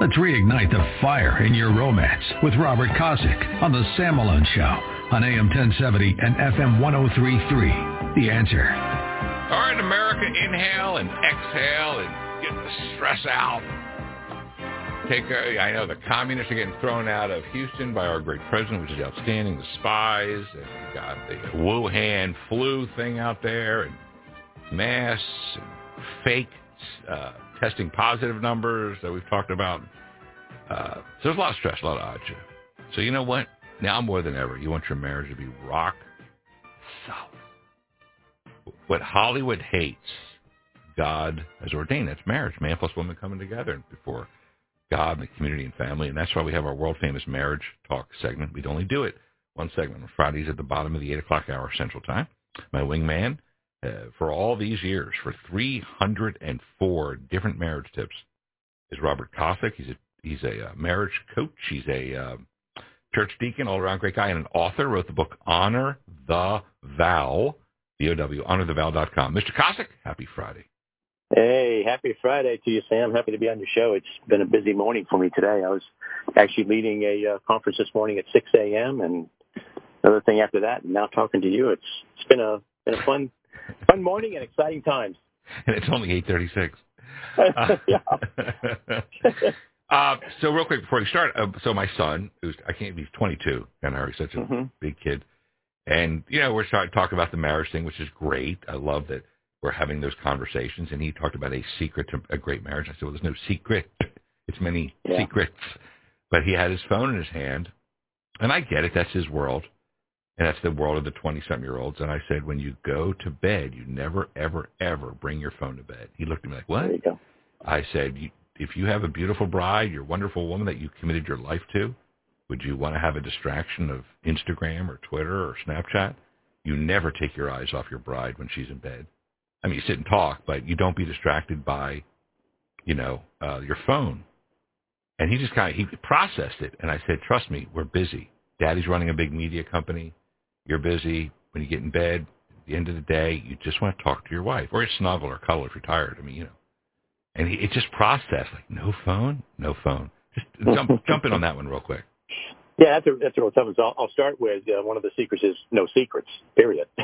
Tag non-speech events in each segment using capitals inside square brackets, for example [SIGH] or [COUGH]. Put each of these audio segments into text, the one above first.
Let's reignite the fire in your romance with Robert Kosick on The Sam Malone Show on AM 1070 and FM 1033. The answer. All right, America, inhale and exhale and get the stress out. Take a, I know the communists are getting thrown out of Houston by our great president, which is outstanding. The spies, and we got the Wuhan flu thing out there, and masks, and fake uh, testing positive numbers that we've talked about. Uh, so there's a lot of stress, a lot of odds. So you know what? Now more than ever, you want your marriage to be rock solid. What Hollywood hates, God has ordained. That's marriage, man plus woman coming together before God and the community and family. And that's why we have our world famous marriage talk segment. We'd only do it one segment on Fridays at the bottom of the 8 o'clock hour Central Time. My wingman, uh, for all these years, for 304 different marriage tips, is Robert Kosick. He's a he's a uh, marriage coach. He's a uh, church deacon, all around great guy, and an author. Wrote the book Honor the Vow, V-O-W, honorthevow.com. Mr. Kosick, happy Friday. Hey, happy Friday to you, Sam. Happy to be on your show. It's been a busy morning for me today. I was actually leading a uh, conference this morning at 6 a.m. and another thing after that, and now talking to you. It's it's been a been a fun fun morning and exciting times. And it's only 8:36. [LAUGHS] Uh, [LAUGHS] uh, so real quick before we start, uh, so my son, who's I can't, he's 22, and he's such a mm-hmm. big kid, and you know we're starting to talk about the marriage thing, which is great. I love that we're having those conversations, and he talked about a secret to a great marriage. I said, well, there's no secret. It's many yeah. secrets. But he had his phone in his hand, and I get it. That's his world. And that's the world of the 20-something year olds. And I said, when you go to bed, you never, ever, ever bring your phone to bed. He looked at me like, what? I said, you, if you have a beautiful bride, your wonderful woman that you committed your life to, would you want to have a distraction of Instagram or Twitter or Snapchat? You never take your eyes off your bride when she's in bed. I mean, you sit and talk, but you don't be distracted by, you know, uh, your phone. And he just kind of, he processed it. And I said, trust me, we're busy. Daddy's running a big media company. You're busy. When you get in bed, at the end of the day, you just want to talk to your wife or snuggle or cuddle if you're tired. I mean, you know. And he, it just processed like, no phone, no phone. Just jump, [LAUGHS] jump in on that one real quick. Yeah, that's a that's a real tough one. So I'll, I'll start with uh, one of the secrets is no secrets. Period. [LAUGHS]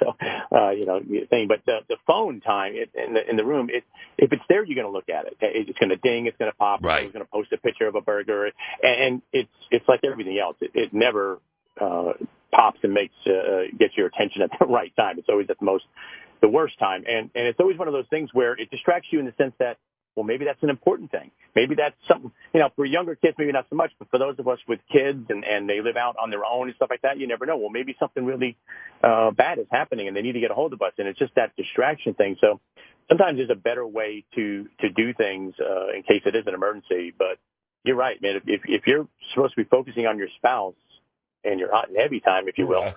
so uh, you know, thing. But the the phone time it, in the in the room, it if it's there, you're going to look at it. It's going to ding. It's going to pop. Right. It's going to post a picture of a burger, and, and it's it's like everything else. It, it never uh, pops and makes uh, gets your attention at the [LAUGHS] right time. It's always at the most the worst time, and and it's always one of those things where it distracts you in the sense that well, maybe that's an important thing. Maybe that's something, you know, for younger kids, maybe not so much, but for those of us with kids and, and they live out on their own and stuff like that, you never know. Well, maybe something really uh, bad is happening and they need to get a hold of us. And it's just that distraction thing. So sometimes there's a better way to, to do things uh, in case it is an emergency. But you're right, man. If, if you're supposed to be focusing on your spouse and your hot and heavy time, if you will, yeah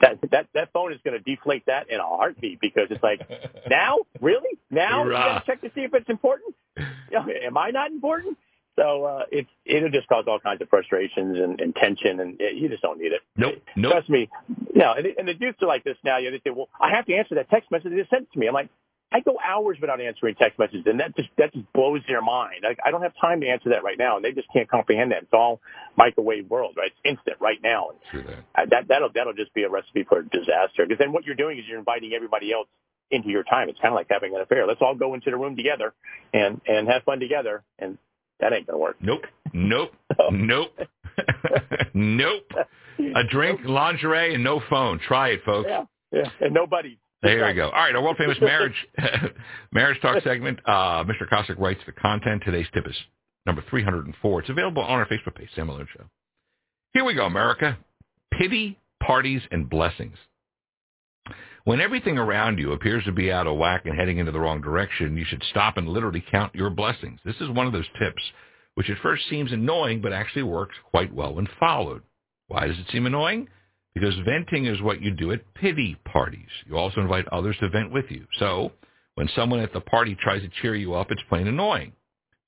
that that that phone is going to deflate that in a heartbeat because it's like [LAUGHS] now really now you got to check to see if it's important. You know, am I not important? So uh, it's it'll just cause all kinds of frustrations and, and tension, and you just don't need it. Nope. Nope. Trust me. No, and, and the dudes are like this now. You know, they say, "Well, I have to answer that text message they just sent to me." I'm like, I go hours without answering text messages, and that just that just blows their mind. I, I don't have time to answer that right now, and they just can't comprehend that. It's all microwave world, right? It's instant right now. True that. Uh, that that'll that'll just be a recipe for disaster. Because then what you're doing is you're inviting everybody else into your time. It's kind of like having an affair. Let's all go into the room together and and have fun together, and that ain't gonna work. Nope. Nope. nope. [LAUGHS] nope. A drink, lingerie, and no phone. Try it, folks. Yeah. Yeah. And nobody. There we go. All right, our world famous marriage [LAUGHS] marriage talk segment. Uh, Mr. Kosick writes the content. Today's tip is number 304. It's available on our Facebook page, Sam Malone Show. Here we go, America. Pity, parties, and blessings. When everything around you appears to be out of whack and heading into the wrong direction, you should stop and literally count your blessings. This is one of those tips which at first seems annoying but actually works quite well when followed. Why does it seem annoying? Because venting is what you do at pity parties. You also invite others to vent with you. So when someone at the party tries to cheer you up, it's plain annoying.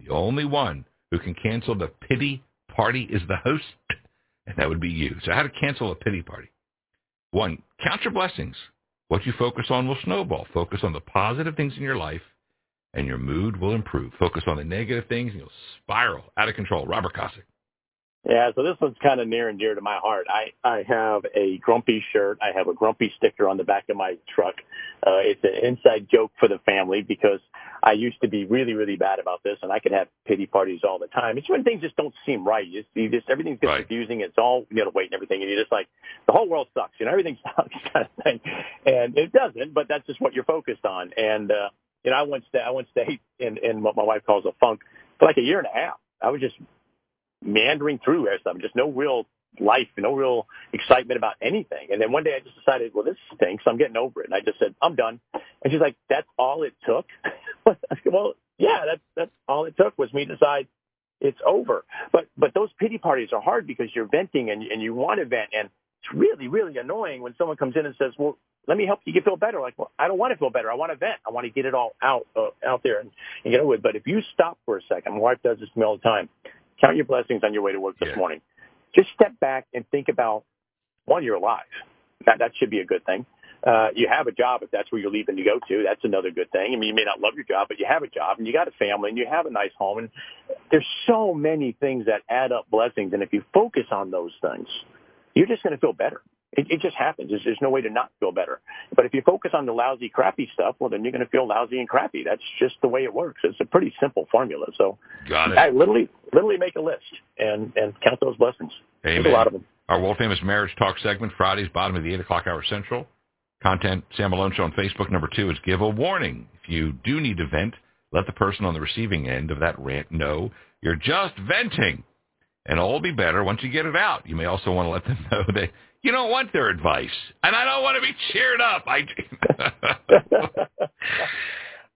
The only one who can cancel the pity party is the host, [LAUGHS] and that would be you. So how to cancel a pity party? One, count your blessings. What you focus on will snowball. Focus on the positive things in your life and your mood will improve. Focus on the negative things and you'll spiral out of control. Robert Kosick. Yeah, so this one's kind of near and dear to my heart. I I have a grumpy shirt. I have a grumpy sticker on the back of my truck. Uh, it's an inside joke for the family because I used to be really really bad about this, and I could have pity parties all the time. It's when things just don't seem right. You just, you just everything gets right. confusing. It's all you know, weight and everything, and you're just like the whole world sucks. You know, everything [LAUGHS] sucks kind of thing, and it doesn't. But that's just what you're focused on. And uh, you know, I once stay, I once stayed in in what my wife calls a funk for like a year and a half. I was just meandering through or something, just no real life, no real excitement about anything. And then one day I just decided, well, this stinks. I'm getting over it. And I just said, I'm done. And she's like, that's all it took? [LAUGHS] Well, yeah, that's, that's all it took was me decide it's over. But, but those pity parties are hard because you're venting and, and you want to vent. And it's really, really annoying when someone comes in and says, well, let me help you get feel better. Like, well, I don't want to feel better. I want to vent. I want to get it all out, uh, out there and, and get over it. But if you stop for a second, my wife does this to me all the time Count your blessings on your way to work this yeah. morning. Just step back and think about one, you're alive. That that should be a good thing. Uh, you have a job if that's where you're leaving to go to. That's another good thing. I mean, you may not love your job, but you have a job and you got a family and you have a nice home. And there's so many things that add up blessings. And if you focus on those things, you're just going to feel better. It, it just happens. There's, there's no way to not feel better. But if you focus on the lousy, crappy stuff, well, then you're going to feel lousy and crappy. That's just the way it works. It's a pretty simple formula. So Got it. I literally, literally make a list and, and count those blessings. Amen. There's a lot of them. Our world famous marriage talk segment, Fridays, bottom of the 8 o'clock hour central. Content, Sam Malone Show on Facebook. Number two is give a warning. If you do need to vent, let the person on the receiving end of that rant know you're just venting. And all will be better once you get it out. You may also want to let them [LAUGHS] know that you don't want their advice, and I don't want to be cheered up. I.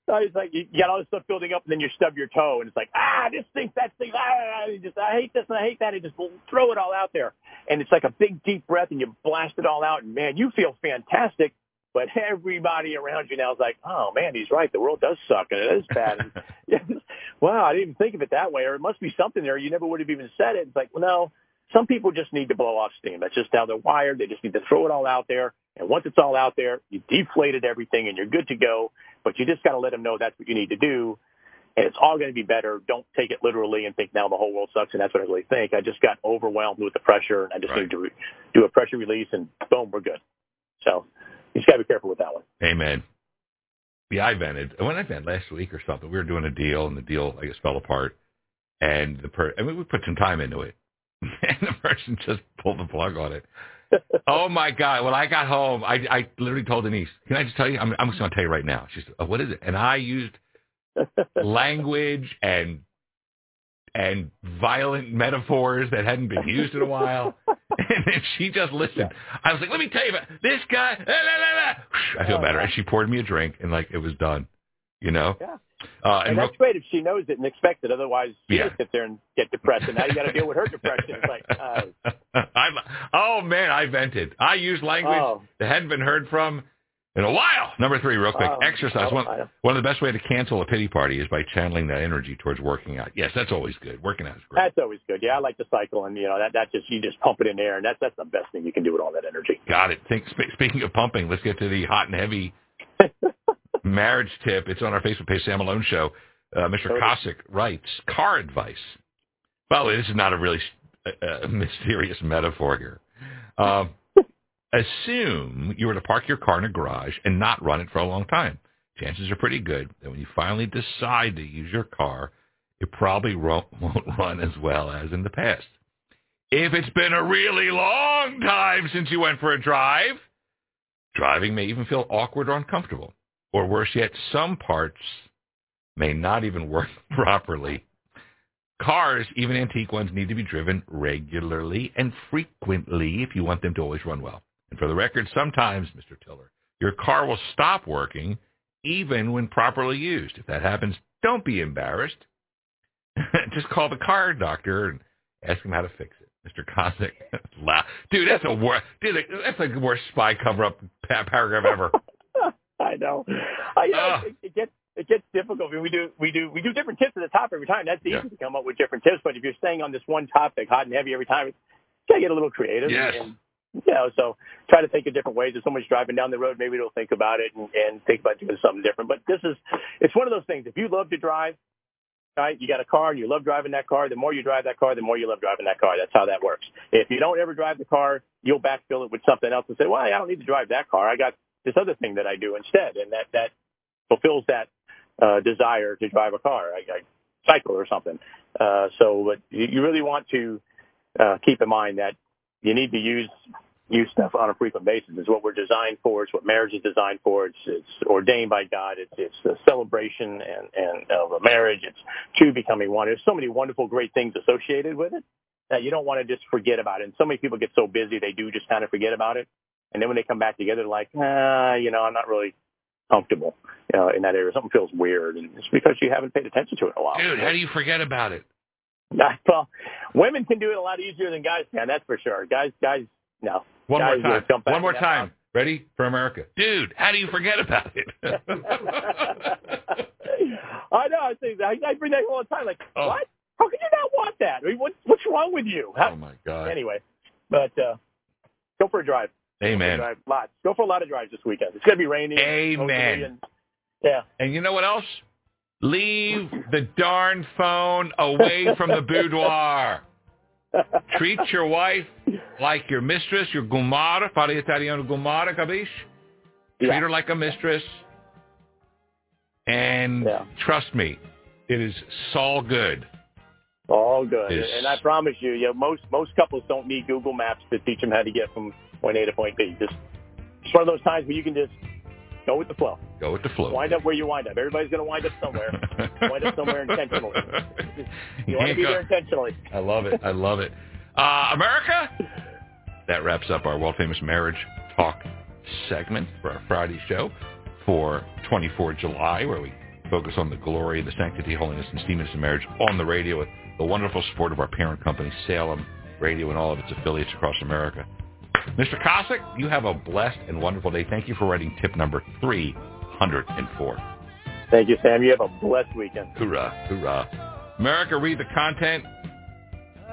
So it's [LAUGHS] like you got all this stuff building up, and then you stub your toe, and it's like, ah, this thing, that thing, ah, I just I hate this and I hate that, and just throw it all out there, and it's like a big deep breath, and you blast it all out, and man, you feel fantastic. But everybody around you now is like, oh man, he's right. The world does suck, and it is bad. [LAUGHS] And, wow, I didn't even think of it that way, or it must be something there. You never would have even said it. It's like, well, no, some people just need to blow off steam. That's just how they're wired. They just need to throw it all out there. And once it's all out there, you deflated everything and you're good to go. But you just got to let them know that's what you need to do. And it's all going to be better. Don't take it literally and think now the whole world sucks and that's what I really think. I just got overwhelmed with the pressure and I just right. need to re- do a pressure release and boom, we're good. So you just got to be careful with that one. Amen. Yeah, I vented. When I vented last week or something, we were doing a deal and the deal, I guess, fell apart. And the per, I mean, we put some time into it [LAUGHS] and the person just pulled the plug on it. [LAUGHS] oh my god! When I got home, I I literally told Denise, "Can I just tell you? I'm I'm just going to tell you right now." She said, oh, "What is it?" And I used [LAUGHS] language and and violent metaphors that hadn't been used in a while. [LAUGHS] and then she just listened. Yeah. I was like, "Let me tell you about this guy." [LAUGHS] La, la, la, I feel oh, better. Yeah. And she poured me a drink, and like it was done. You know. Yeah. Uh, and, and that's great if she knows it and expects it. Otherwise, she yeah. just sit there and get depressed, and now you got to deal with her depression. It's like, [LAUGHS] uh, I'm, oh man, I vented. I used language oh. that hadn't been heard from in a while. Number three, real quick, exercise. One, one of the best way to cancel a pity party is by channeling that energy towards working out. Yes, that's always good. Working out is great. That's always good. Yeah, I like to cycle, and you know that that just you just pump it in there, and that's that's the best thing you can do with all that energy. Got it. Think, speaking of pumping, let's get to the hot and heavy [LAUGHS] marriage tip. It's on our Facebook page, Sam Malone Show. Uh, Mr. Kosick writes, car advice. By the way, this is not a really uh, [LAUGHS] mysterious metaphor here. Uh, assume you were to park your car in a garage and not run it for a long time. Chances are pretty good that when you finally decide to use your car, it probably [LAUGHS] won't, run as well as in the past. If it's been a really long time since you went for a drive, driving may even feel awkward or uncomfortable. Or worse yet, some parts may not even [LAUGHS] work properly. Cars, even antique ones, need to be driven regularly and frequently if you want them to always run well. And for the record, sometimes, Mr. Tiller, your car will stop working even when properly used. If that happens, don't be embarrassed. [LAUGHS] Just call the car doctor and ask him how to fix it. Mr. Kosick, [LAUGHS] dude, that's a wor- dude, that's the worst spy cover-up paragraph ever. [LAUGHS] I know. I, know, uh, it, it gets it gets difficult. I mean, we do we do we do different tips at the top every time. That's easy yeah. to come up with different tips. But if you're staying on this one topic, hot and heavy every time, you gotta get a little creative. Yes. And, you know, so try to think of different ways. If someone's driving down the road, maybe they'll think about it and, and think about doing something different. But this is, it's one of those things. If you love to drive, right, you got a car and you love driving that car, the more you drive that car, the more you love driving that car. That's how that works. If you don't ever drive the car, you'll backfill it with something else and say, well, I don't need to drive that car. I got this other thing that I do instead. And that, that fulfills that uh, desire to drive a car. I, I cycle or something. Uh, so, but you, you really want to uh, keep in mind that you need to use use stuff on a frequent basis. It's what we're designed for. It's what marriage is designed for. It's it's ordained by God. It's it's the celebration and and of a marriage. It's two becoming one. There's so many wonderful, great things associated with it that you don't want to just forget about it. And so many people get so busy they do just kind of forget about it. And then when they come back together, they're like, ah, you know, I'm not really comfortable you know, in that area. Something feels weird, and it's because you haven't paid attention to it in a while. Dude, how do you forget about it? [LAUGHS] Well, women can do it a lot easier than guys can. That's for sure. Guys, guys, no. One guys more time. One more time. House. Ready for America, dude? How do you forget about it? [LAUGHS] [LAUGHS] I know. I think I, I bring that all the time. Like, oh. what? How can you not want that? I mean, what, what's wrong with you? Oh my God. Anyway, but uh, go for a drive. Amen. Drive lots. Go for a lot of drives this weekend. It's going to be raining. Amen. And, yeah. And you know what else? Leave the darn phone away from the boudoir. Treat your wife like your mistress, your gumara, para italiano gumara, capiche? Treat Yeah. her like a mistress. And Yeah. trust me, it is so good. All good. Is- And I promise you, you know, most most couples don't need Google Maps to teach them how to get from point A to point B. Just it's one of those times where you can just go with the flow. Go with the flow. Wind up where you wind up. Everybody's going to wind up somewhere. [LAUGHS] wind up somewhere intentionally. [LAUGHS] You want to be go- there intentionally. I love it. I love it. Uh, America, that wraps up our world famous marriage talk segment for our Friday show for 24 July, where we focus on the glory, the sanctity, holiness, and steaminess of marriage on the radio with the wonderful support of our parent company, Salem Radio, and all of its affiliates across America. Mr. Kosick, you have a blessed and wonderful day. Thank you for writing tip number 304. Thank you, Sam. You have a blessed weekend. Hoorah, hoorah. America, read the content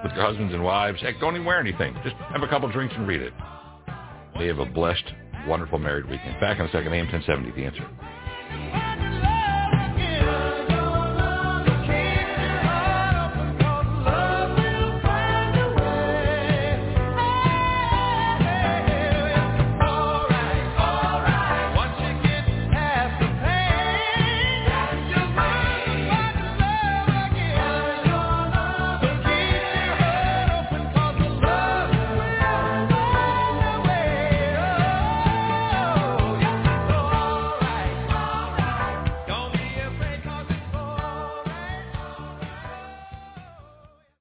with your husbands and wives. Heck, don't even wear anything. Just have a couple drinks and read it. They have a blessed, wonderful married weekend. Back in a second, AM 1070, The Answer.